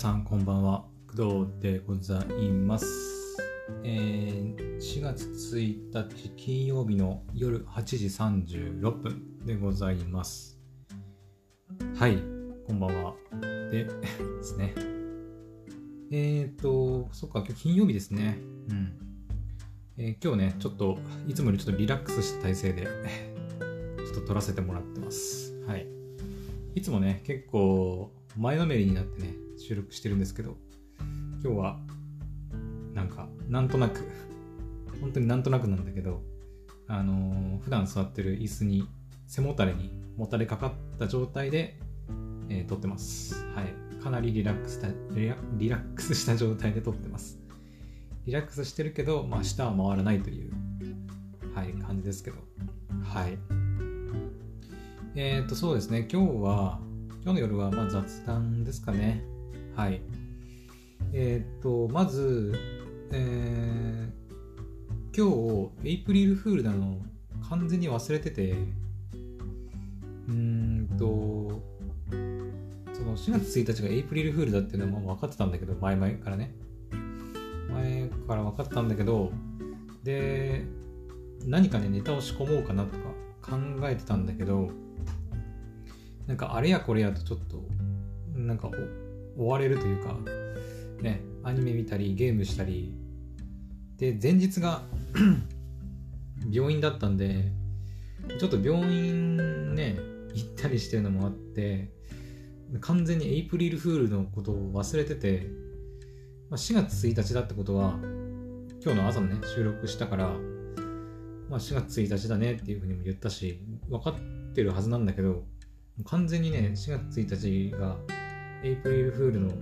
さんこんばんは。工藤でございます、えー4月1日金曜日の夜8時36分でございます。はいこんばんは。でですね。えっ、ー、とそっか今日金曜日ですね。うん、えー今日ねちょっといつもよりちょっとリラックスした体勢でちょっと撮らせてもらってます。はい。いつもね結構前のめりになってね収録してるんですけど今日はなんかなんとなく 本当になんとなくなんだけどあのー普段座ってる椅子に背もたれにもたれかかった状態で、えー撮ってます。はい。かなりリラックスしたリラックスした状態で撮ってます。リラックスしてるけど、まあ、舌は回らないという、はい、感じですけど。はい。えっ、とそうですね。今日は今日の夜はまあ雑談ですかね。はい。えっ、とまずえー今日エイプリルフールなの完全に忘れててうんとその4月1日がエイプリルフールだっていうのはもう分かってたんだけど前々からね。前から分かったんだけどで何かねネタを仕込もうかなとか考えてたんだけどなんかあれやこれやとちょっとなんか追われるというかねアニメ見たりゲームしたり。で前日が 病院だったんでちょっと病院ね行ったりしてるのもあって完全にエイプリルフールのことを忘れてて、まあ、4月1日だってことは今日の朝のね収録したから、まあ、4月1日だねっていうふうにも言ったし分かってるはずなんだけど完全にね4月1日がエイプリルフールの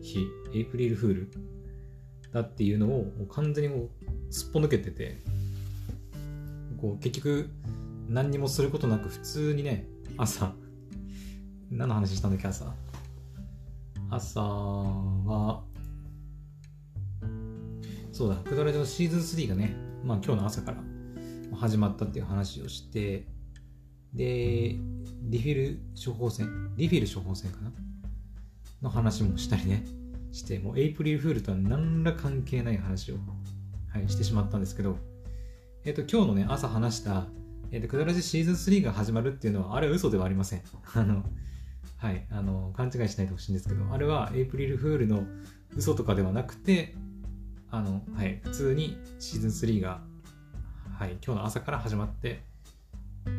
日エイプリルフールだっていうのをもう完全にもうすっぽ抜けててこう結局何にもすることなく普通にね朝何の話したんだっけ朝。朝はそうだクドラジのシーズン3がねまあ今日の朝から始まったっていう話をしてでリフィル処方箋リフィル処方箋かな？の話もしたりねしてもうエイプリルフールとは何ら関係ない話を、はい、してしまったんですけどえっ、と今日のね朝話したえっ、とクドラジシーズン3が始まるっていうのはあれは嘘ではありません。あのはいあの勘違いしないでほしいんですけどあれはエイプリルフールの嘘とかではなくてあのはい普通にシーズン3がはい今日の朝から始まって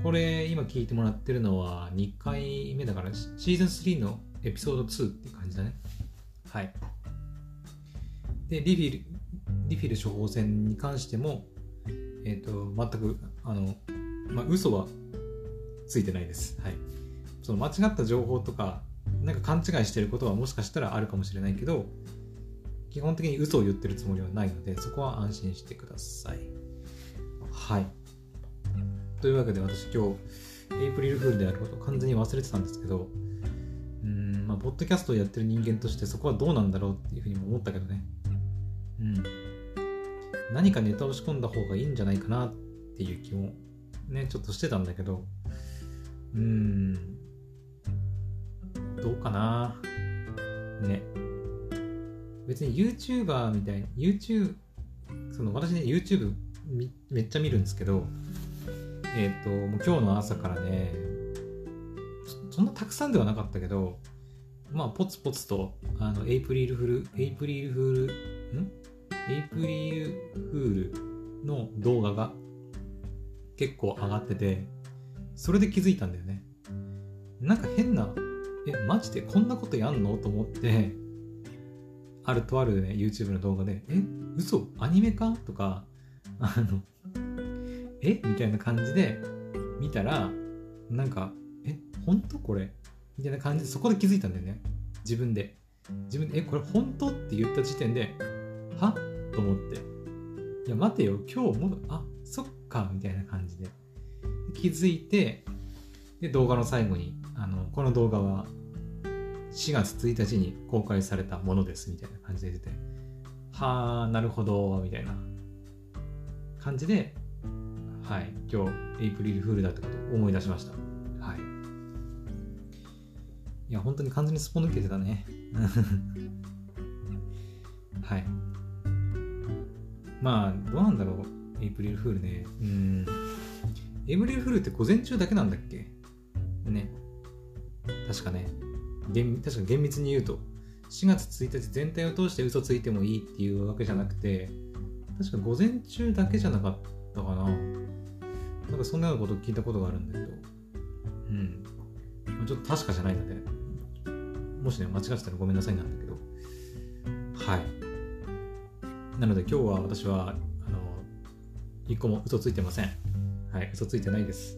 これ今聞いてもらってるのは2回目だからシーズン3のエピソード2っていう感じだね。はい。でリフィルリフィル処方箋に関してもえっ、と全くあのまあ嘘はついてないです。はい。その間違った情報とかなんか勘違いしてることはもしかしたらあるかもしれないけど基本的に嘘を言ってるつもりはないのでそこは安心してください。はい。というわけで私今日エイプリルフールであることを完全に忘れてたんですけどうんまあポッドキャストをやってる人間としてそこはどうなんだろうっていうふうにも思ったけどね。うん。何かネタを仕込んだ方がいいんじゃないかなっていう気もねちょっとしてたんだけど。うん。どうかな。ね。別に YouTuber みたいに YouTube その私ね YouTube めっちゃ見るんですけどえっ、ともう今日の朝からねそんなたくさんではなかったけどまあポツポツとあのエイプリルフルエイプリルフールん？エイプリルフールの動画が結構上がっててそれで気づいたんだよね。なんか変なえマジでこんなことやんの？と思ってあるとあるね YouTube の動画でえ嘘？アニメか？とかあのえ？みたいな感じで見たらなんかえ？本当これ？みたいな感じでそこで気づいたんだよね。自分で。自分でえ？これ本当って言った時点では？と思って。いや待てよ。今日もあ？そっか。みたいな感じで。気づいてで動画の最後にあのこの動画は4月1日に公開されたものです。みたいな感じで出てはあなるほどみたいな感じではい。今日エイプリルフールだってことを思い出しました。はい。いや本当に完全にすっぽ抜けてたね。はい。まあどうなんだろうエイプリルフールね。うん。エイプリルフールって午前中だけなんだっけ？ね。確かね。厳確か厳密に言うと4月1日全体を通して嘘ついてもいいっていうわけじゃなくて確か午前中だけじゃなかったかな。なんかそんなようなこと聞いたことがあるんだけど。うん。まちょっと確かじゃないので。もしね間違ってたらごめんなさいなんだけど。はい。なので今日は私はあの一個も嘘ついてません。はい。嘘ついてないです。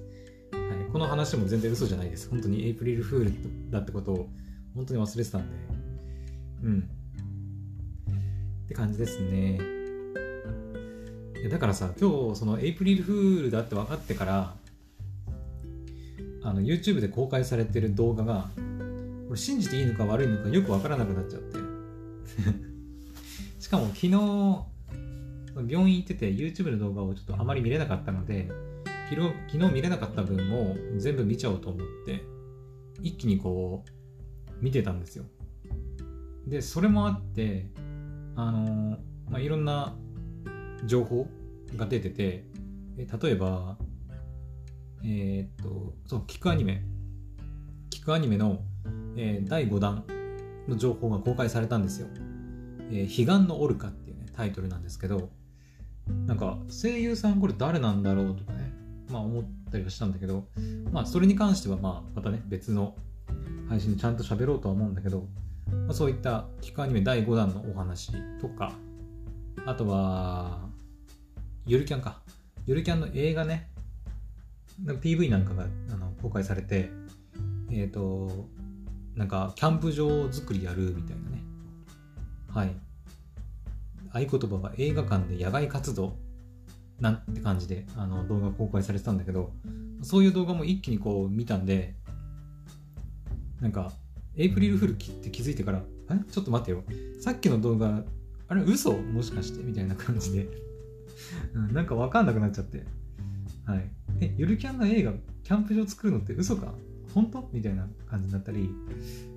はい、この話も全然嘘じゃないです。本当にエイプリルフールだってことを本当に忘れてたんで。うん。って感じですね。いやだからさ、今日そのエイプリルフールだって分かってから、あの YouTube で公開されてる動画が、これ信じていいのか悪いのかよく分からなくなっちゃって。しかも昨日、病院行ってて YouTube の動画をちょっとあまり見れなかったので、昨日昨日見れなかった分も全部見ちゃおうと思って一気にこう見てたんですよでそれもあってあの、まあ、いろんな情報が出てて例えばえー、っとそう聞くアニメ。聞くアニメの、えー、第5弾の情報が公開されたんですよ「えー、彼岸のオルカ」っていうねタイトルなんですけどなんか声優さんこれ誰なんだろうとかねまあ、思ったりはしたんだけど、まあ、それに関しては、まあ、またね、別の配信でちゃんと喋ろうとは思うんだけど、まあ、そういった機械アニメ第5弾のお話とか、あとは、ゆるキャンか。ゆるキャンの映画ね、PV なんかがあの公開されて、えっ、ー、と、なんか、キャンプ場作りやるみたいなね。はい。合言葉は映画館で野外活動。なんて感じであの動画公開されてたんだけどそういう動画も一気にこう見たんでなんかエイプリルフールって気づいてからえ？ちょっと待ってよ。さっきの動画あれ嘘？もしかして？みたいな感じで。なんかわかんなくなっちゃって。はい。えゆるキャンの映画キャンプ場作るのって嘘か？本当？みたいな感じになったり。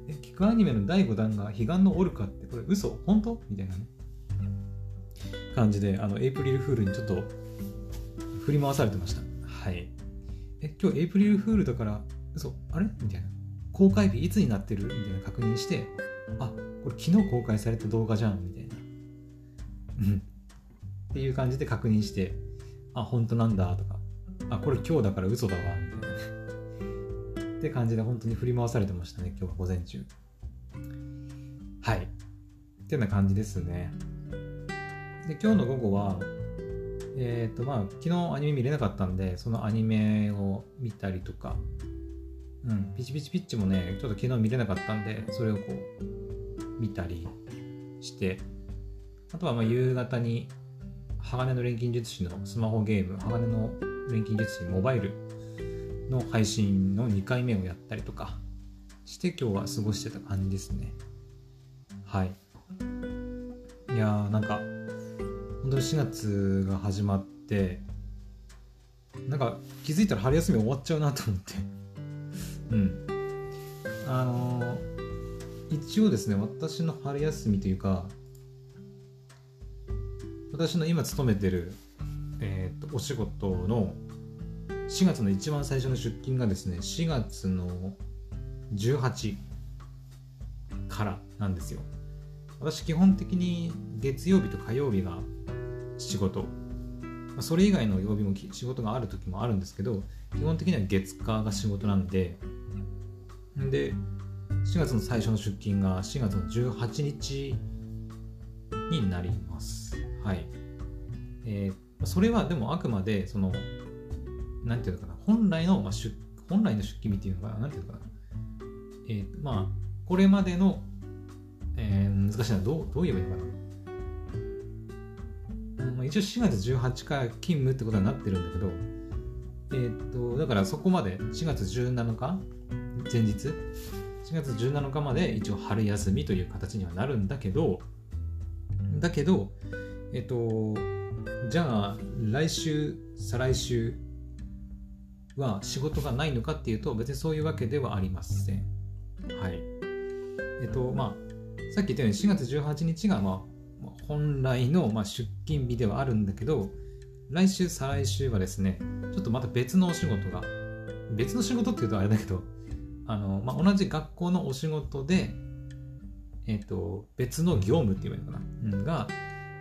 えキクアニメの第5弾が彼岸のオルカってこれ嘘？本当？みたいなね。感じであのエイプリルフールにちょっと振り回されてました。はい。え、今日エイプリルフールだから、嘘、あれ？みたいな。公開日いつになってる？みたいな確認して、あ、これ昨日公開された動画じゃん。みたいな。うん。っていう感じで確認して、あ、本当なんだとか、あ、これ今日だから嘘だわ、みたいなね。って感じで本当に振り回されてましたね、今日は午前中。はい。ってな感じですね。で、今日の午後は、えっ、ー、とまあ昨日アニメ見れなかったんでそのアニメを見たりとかうんピチピチピッチもねちょっと昨日見れなかったんでそれをこう見たりしてあとはまあ夕方に鋼の錬金術師のスマホゲーム鋼の錬金術師モバイルの配信の2回目をやったりとかして今日は過ごしてた感じですね。はい。いやーなんか本当に4月が始まってなんか気づいたら春休み終わっちゃうなと思って。うん。あのー、一応ですね私の春休みというか私の今勤めてる、えーと、お仕事の4月の一番最初の出勤がですね4月の18からなんですよ。私基本的に月曜日と火曜日が仕事、それ以外の曜日も仕事がある時もあるんですけど基本的には月火が仕事なんでで4月の最初の出勤が4月の18日になります。はい。えー、それはでもあくまでそのなんていうのかな本来の、まあ、出本来の出勤日っていうのがなんていうのかな。えー、まあこれまでの、えー、難しいなどうどう言えばいいのかな。まあ、一応4月18から勤務ってことになってるんだけど、えー、っと、だからそこまで4月17日前日4月17日まで一応春休みという形にはなるんだけど、だけど、えっと、じゃあ来週、再来週は仕事がないのかっていうと別にそういうわけではありません。はい。えっと、まあ、さっき言ったように4月18日が、まあ、本来の、まあ、出勤日ではあるんだけど、来週、再来週はですね、ちょっとまた別のお仕事が、別の仕事っていうとあれだけど、あの、まあ、同じ学校のお仕事で、えっ、ー、と、別の業務って言えばいいのかな、うん、が、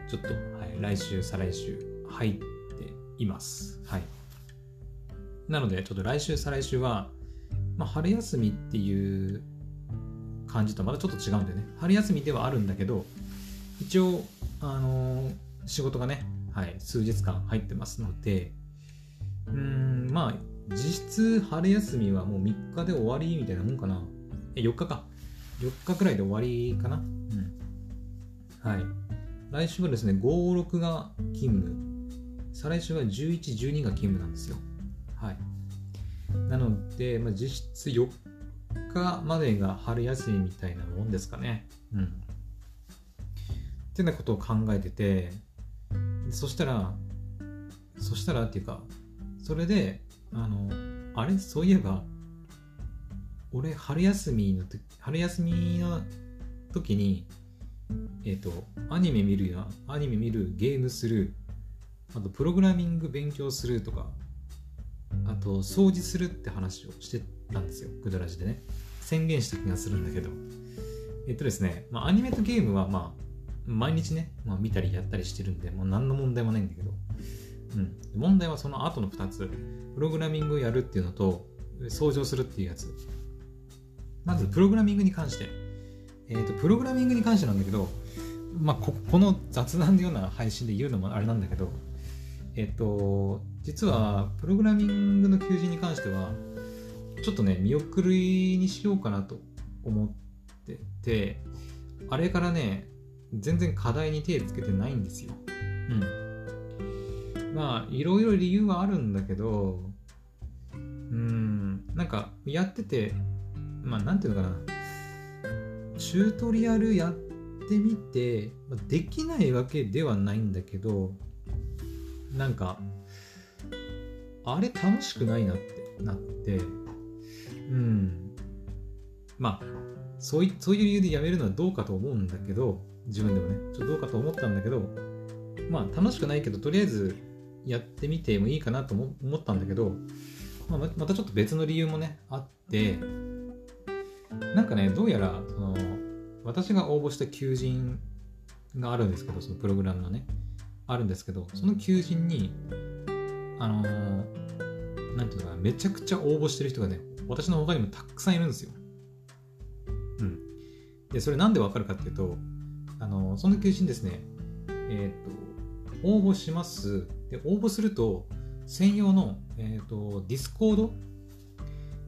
ちょっと、はい、来週、再来週入っています。はい。なので、ちょっと来週、再来週は、まあ、春休みっていう感じとまたちょっと違うんでね、春休みではあるんだけど、一応、あのー、仕事がね、はい、数日間入ってますので、うん、まあ、実質春休みはもう3日で終わりみたいなもんかな。え、4日か。4日くらいで終わりかな。うん。はい。来週はですね、5、6が勤務。再来週は11、12が勤務なんですよ。はい。なので、まあ、実質4日までが春休みみたいなもんですかね。うん。ってなことを考えてて、そしたら、そしたらっていうか、それで、あの、あれ？そういえば、俺、春休みの時、春休みの時に、えっ、ー、と、アニメ見るや、アニメ見る、ゲームする、あと、プログラミング勉強するとか、あと、掃除するって話をしてたんですよ、クドラジでね。宣言した気がするんだけど。えっとですね、まあ、アニメとゲームは、まあ、毎日ね、まあ、見たりやったりしてるんで、もう何の問題もないんだけど、うん。問題はその後の2つ。プログラミングをやるっていうのと、掃除をするっていうやつ。まず、プログラミングに関して。えっ、ー、と、プログラミングに関してなんだけど、まあこ、この雑談のような配信で言うのもあれなんだけど、えっ、ー、と、実は、プログラミングの求人に関しては、ちょっとね、見送りにしようかなと思ってて、あれからね、全然課題に手つけてないんですよ。うん。まあ、いろいろ理由はあるんだけど、うん、なんか、やってて、まあ、なんていうのかな。チュートリアルやってみて、できないわけではないんだけど、なんか、あれ楽しくないなってなって、うん。まあ、そういそういう理由でやめるのはどうかと思うんだけど、自分でもね、ちょっとどうかと思ったんだけど、まあ楽しくないけど、とりあえずやってみてもいいかなと思ったんだけど、まあ、またちょっと別の理由もね、あって、なんかね、どうやら、その、私が応募した求人があるんですけど、そのプログラムのね、あるんですけど、その求人に、あのー、なんていうのかな、めちゃくちゃ応募してる人がね、私の他にもたくさんいるんですよ。うん。で、それなんでわかるかっていうと、あのその求人ですね、えっ、ー、と、応募します。で、応募すると、専用の、えっ、ー、と、ディスコード？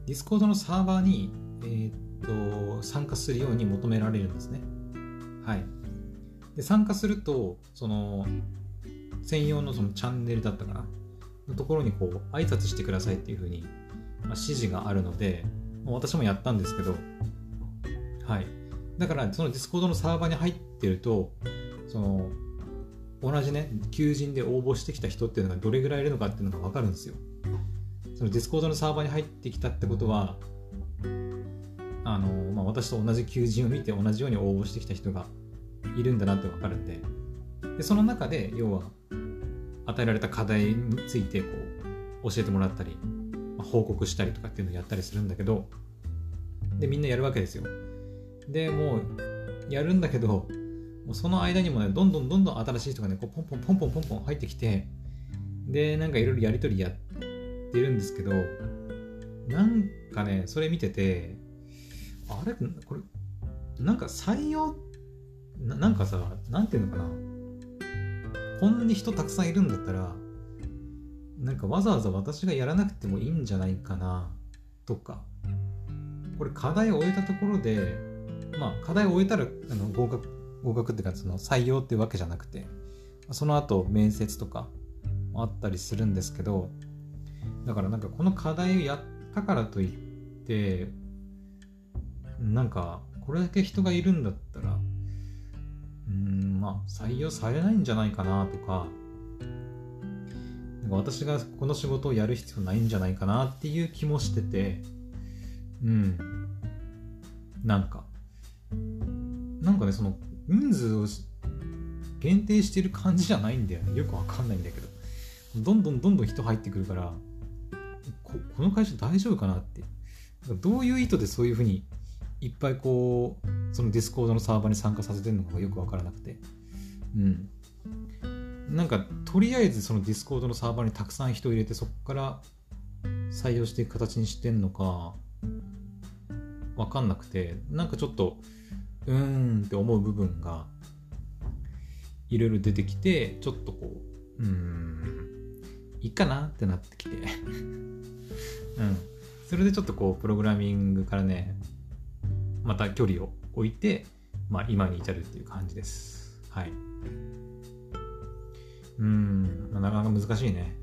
ディスコードのサーバーに、えっ、ー、と、参加するように求められるんですね。はい。で、参加すると、その、専用のそのチャンネルだったかな？のところにこう、挨拶してくださいっていうふうに、ま、指示があるので、私もやったんですけど、はい。だからそのディスコードのサーバーに入ってるとその同じね求人で応募してきた人っていうのがどれぐらいいるのかっていうのが分かるんですよそのディスコードのサーバーに入ってきたってことはあの、まあ、私と同じ求人を見て同じように応募してきた人がいるんだなって分かるんで。でその中で要は与えられた課題についてこう教えてもらったり、まあ、報告したりとかっていうのをやったりするんだけど。でみんなやるわけですよ。で、もう、やるんだけど、もうその間にもね、どんどんどんどん新しい人がね、こうポンポンポンポンポンポン入ってきて、で、なんかいろいろやりとりやってるんですけど、なんかね、それ見てて、あれこれ、なんか採用な、なんかさ、なんていうのかな。こんなに人たくさんいるんだったら、なんかわざわざ私がやらなくてもいいんじゃないかな、とか。これ課題を終えたところで、まあ、課題を終えたらあの合格合格っていうかその採用っていうわけじゃなくてその後面接とかあったりするんですけどだからなんかこの課題をやったからといってなんかこれだけ人がいるんだったらうんまあ採用されないんじゃないかなとかなんか私がこの仕事をやる必要ないんじゃないかなっていう気もしててうん。なんかなんかねその人数を限定してる感じじゃないんだよね。よくわかんないんだけど。どんどんどんどん人入ってくるからここの会社大丈夫かなって。どういう意図でそういうふうにいっぱいこうそのディスコードのサーバーに参加させてるのかがよくわからなくて。うん。なんかとりあえずそのディスコードのサーバーにたくさん人を入れてそこから採用していく形にしてんのかわかんなくてなんかちょっとうーんって思う部分がいろいろ出てきてちょっとこううーんいいかなってなってきて。うん。それでちょっとこうプログラミングからねまた距離を置いて、まあ、今に至るっていう感じです。はい。うん、なかなか難しいね。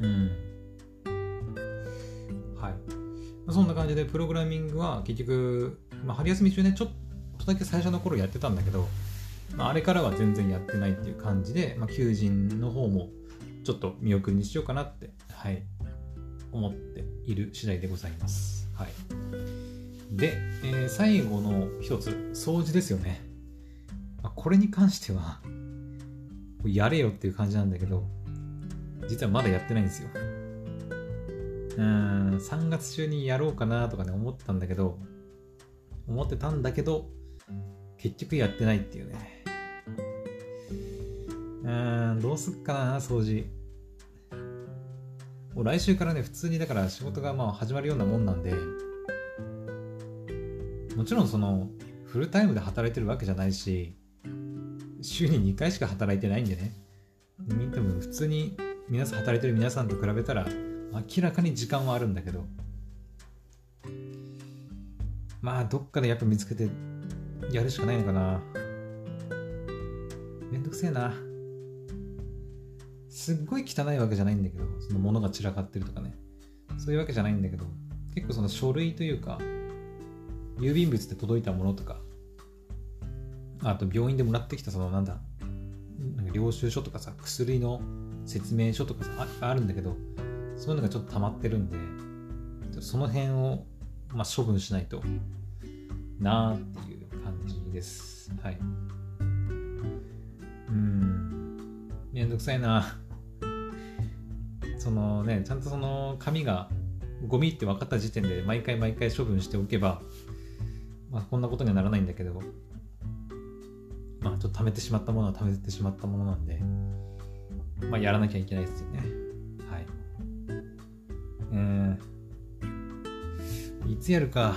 うん。はい。まあそんな感じでプログラミングは結局、まあ、春休み中ねちょっとだけ最初の頃やってたんだけど、まあ、あれからは全然やってないっていう感じで、まあ、求人の方もちょっと見送りにしようかなって、はい、思っている次第でございます。はい、で、えー最後の一つ、掃除ですよね。あこれに関しては、やれよっていう感じなんだけど、実はまだやってないんですよ。うん、3月中にやろうかなとかね、思ったんだけど、思ってたんだけど、結局やってないっていうね。うん、どうすっかな、掃除。もう来週からね、普通にだから仕事がまあ始まるようなもんなんで、もちろんその、フルタイムで働いてるわけじゃないし、週に2回しか働いてないんでね、み多分普通に皆さん働いてる皆さんと比べたら、明らかに時間はあるんだけど、まあ、どっかでやっぱ見つけてやるしかないのかな。めんどくせえな。すっごい汚いわけじゃないんだけど、その物が散らかってるとかね。そういうわけじゃないんだけど、結構その書類というか、郵便物で届いたものとか、あと病院でもらってきたそのなんだ、なんか領収書とかさ、薬の説明書とかさ、ああるんだけど、そういうのがちょっと溜まってるんで、その辺を、まあ、処分しないとなーっていう感じです。はい。うん。めんどくさいな。そのね、ちゃんとその紙がゴミって分かった時点で毎回毎回処分しておけば、まあ、こんなことにはならないんだけど、まあ、ちょっと貯めてしまったものは貯めてしまったものなんで、まあ、やらなきゃいけないですよね。はい。うん。いつやるか。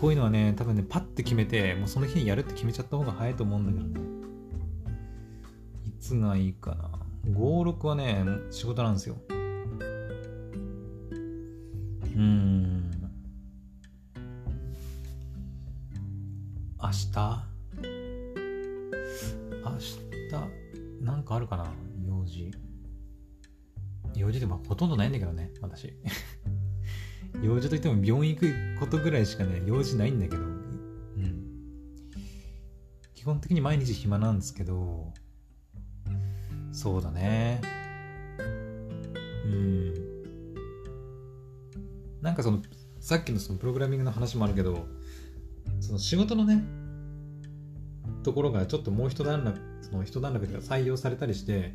こういうのはね、多分ね、パッて決めて、もうその日にやるって決めちゃった方が早いと思うんだけどね。いつがいいかな。5、6はね、仕事なんですよ。うん。私。用事といっても病院行くことぐらいしかね、用事ないんだけど、うん。基本的に毎日暇なんですけど、そうだね。うん。なんかその、さっきのそのプログラミングの話もあるけど、その仕事のね、ところがちょっともう一段落、その一段落で採用されたりして、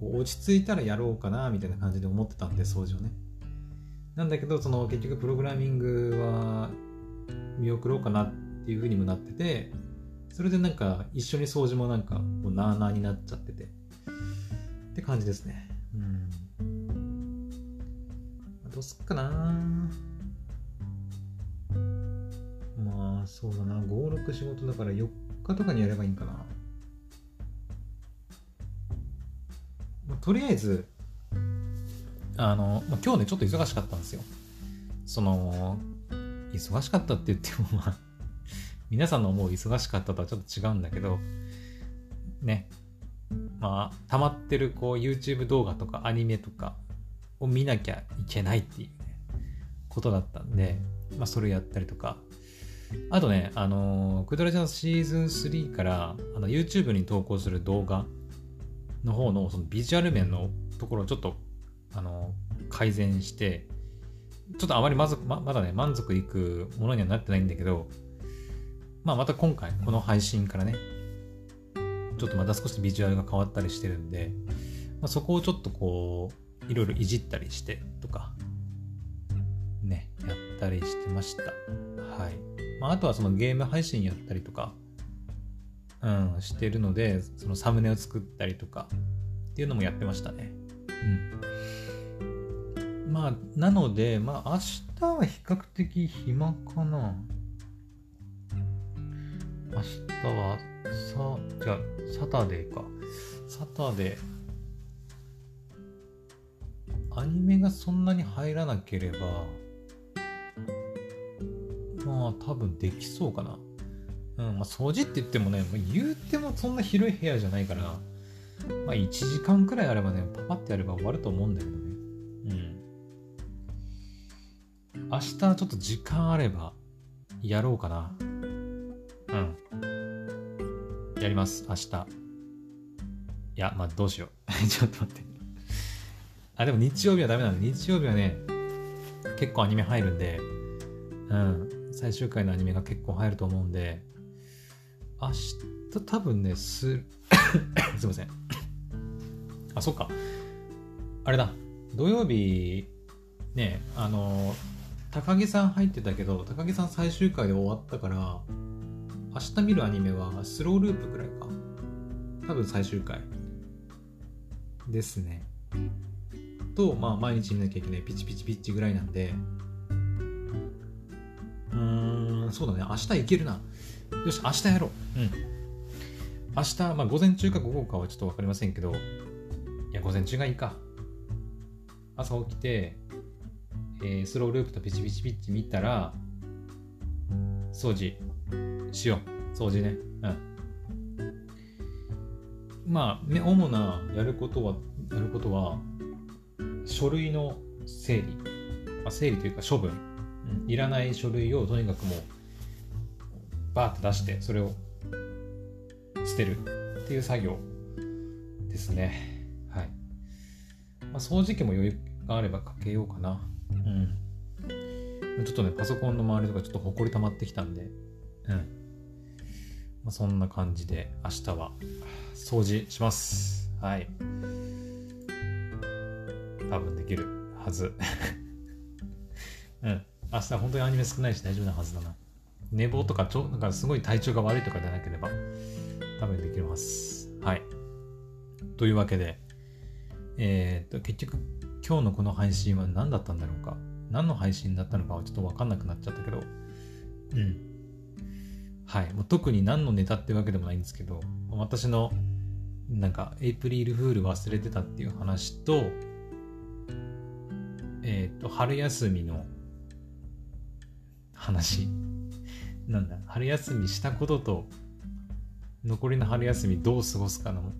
こう落ち着いたらやろうかな、みたいな感じで思ってたんで、掃除をね。なんだけど、その結局プログラミングは見送ろうかなっていう風にもなってて、それでなんか一緒に掃除もなんかもうなーなーになっちゃってて、って感じですね。うん。どうすっかなまあ、そうだな。5、6仕事だから4日とかにやればいいんかな。とりあえず、あの、今日ね、ちょっと忙しかったんですよ。その、忙しかったって言っても、まあ、皆さんの思う忙しかったとはちょっと違うんだけど、ね、まあ、溜まってるこう YouTube 動画とかアニメとかを見なきゃいけないっていうね、ことだったんで、まあ、それやったりとか、あとね、あの、クドラジャのシーズン3から、あの、YouTube に投稿する動画の方の、そのビジュアル面のところをちょっと、あの、改善して、ちょっとあまりまずままだね、満足いくものにはなってないんだけど、まあまた今回、この配信からね、ちょっとまた少しビジュアルが変わったりしてるんで、まあ、そこをちょっとこう、いろいろいじったりしてとか、ね、やったりしてました。はい。まあ、あとはそのゲーム配信やったりとか、うん、してるので、そのサムネを作ったりとかっていうのもやってましたね。うん。まあ、なので、まあ、明日は比較的暇かな。明日は、さ、じゃあ、サタデーか。サタデー。アニメがそんなに入らなければ、まあ多分できそうかな。うん、まあ掃除って言ってもね、もう言うてもそんな広い部屋じゃないから、まあ1時間くらいあればね、パパってやれば終わると思うんだけどね。うん。明日ちょっと時間あれば、やろうかな。うん。やります、明日。いや、まあどうしよう。ちょっと待って。あ、でも日曜日はダメなの。日曜日はね、結構アニメ入るんで、うん。最終回のアニメが結構入ると思うんで、明日多分ね、す、すいません。あ、そっか。あれだ。土曜日、ね、あの、高木さん入ってたけど、高木さん最終回で終わったから、明日見るアニメはスローループくらいか。多分最終回。ですね。と、まあ、毎日見なきゃいけないピチピチピチぐらいなんで、うーん、そうだね。明日行けるな。よし、明日やろう。明日、まあ、午前中か午後かはちょっと分かりませんけど、いや、午前中がいいか。朝起きて、えー、スローループとピチピチピチ見たら、掃除しよう。掃除ね。うん。まあ、ね、主なやることは、やることは、書類の整理。まあ、整理というか処分。いらない書類をとにかくもう、バーって出して、それを捨てるっていう作業ですね。はい。まあ、掃除機も余裕があればかけようかな。うん。ちょっとね、パソコンの周りとかちょっとほこり溜まってきたんで、うん。まあ、そんな感じで明日は掃除します。はい。多分できるはず。うん。明日本当にアニメ少ないし大丈夫なはずだな。寝坊とかちょ、なんかすごい体調が悪いとかでなければ、多分できます。はい。というわけで、えー、っと、結局、今日のこの配信は何だったんだろうか？何の配信だったのかはちょっとわかんなくなっちゃったけど、うん。はい。もう特に何のネタってわけでもないんですけど、私の、なんか、エイプリルフール忘れてたっていう話と、えっ、と、春休みの話。なんだ、春休みしたことと、残りの春休みどう過ごすかの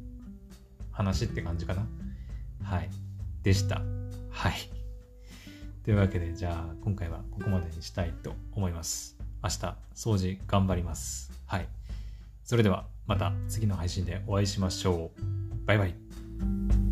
話って感じかな？はい。でした。はい。というわけで、じゃあ、今回はここまでにしたいと思います。明日、掃除頑張ります。はい。それでは、また次の配信でお会いしましょう。バイバイ。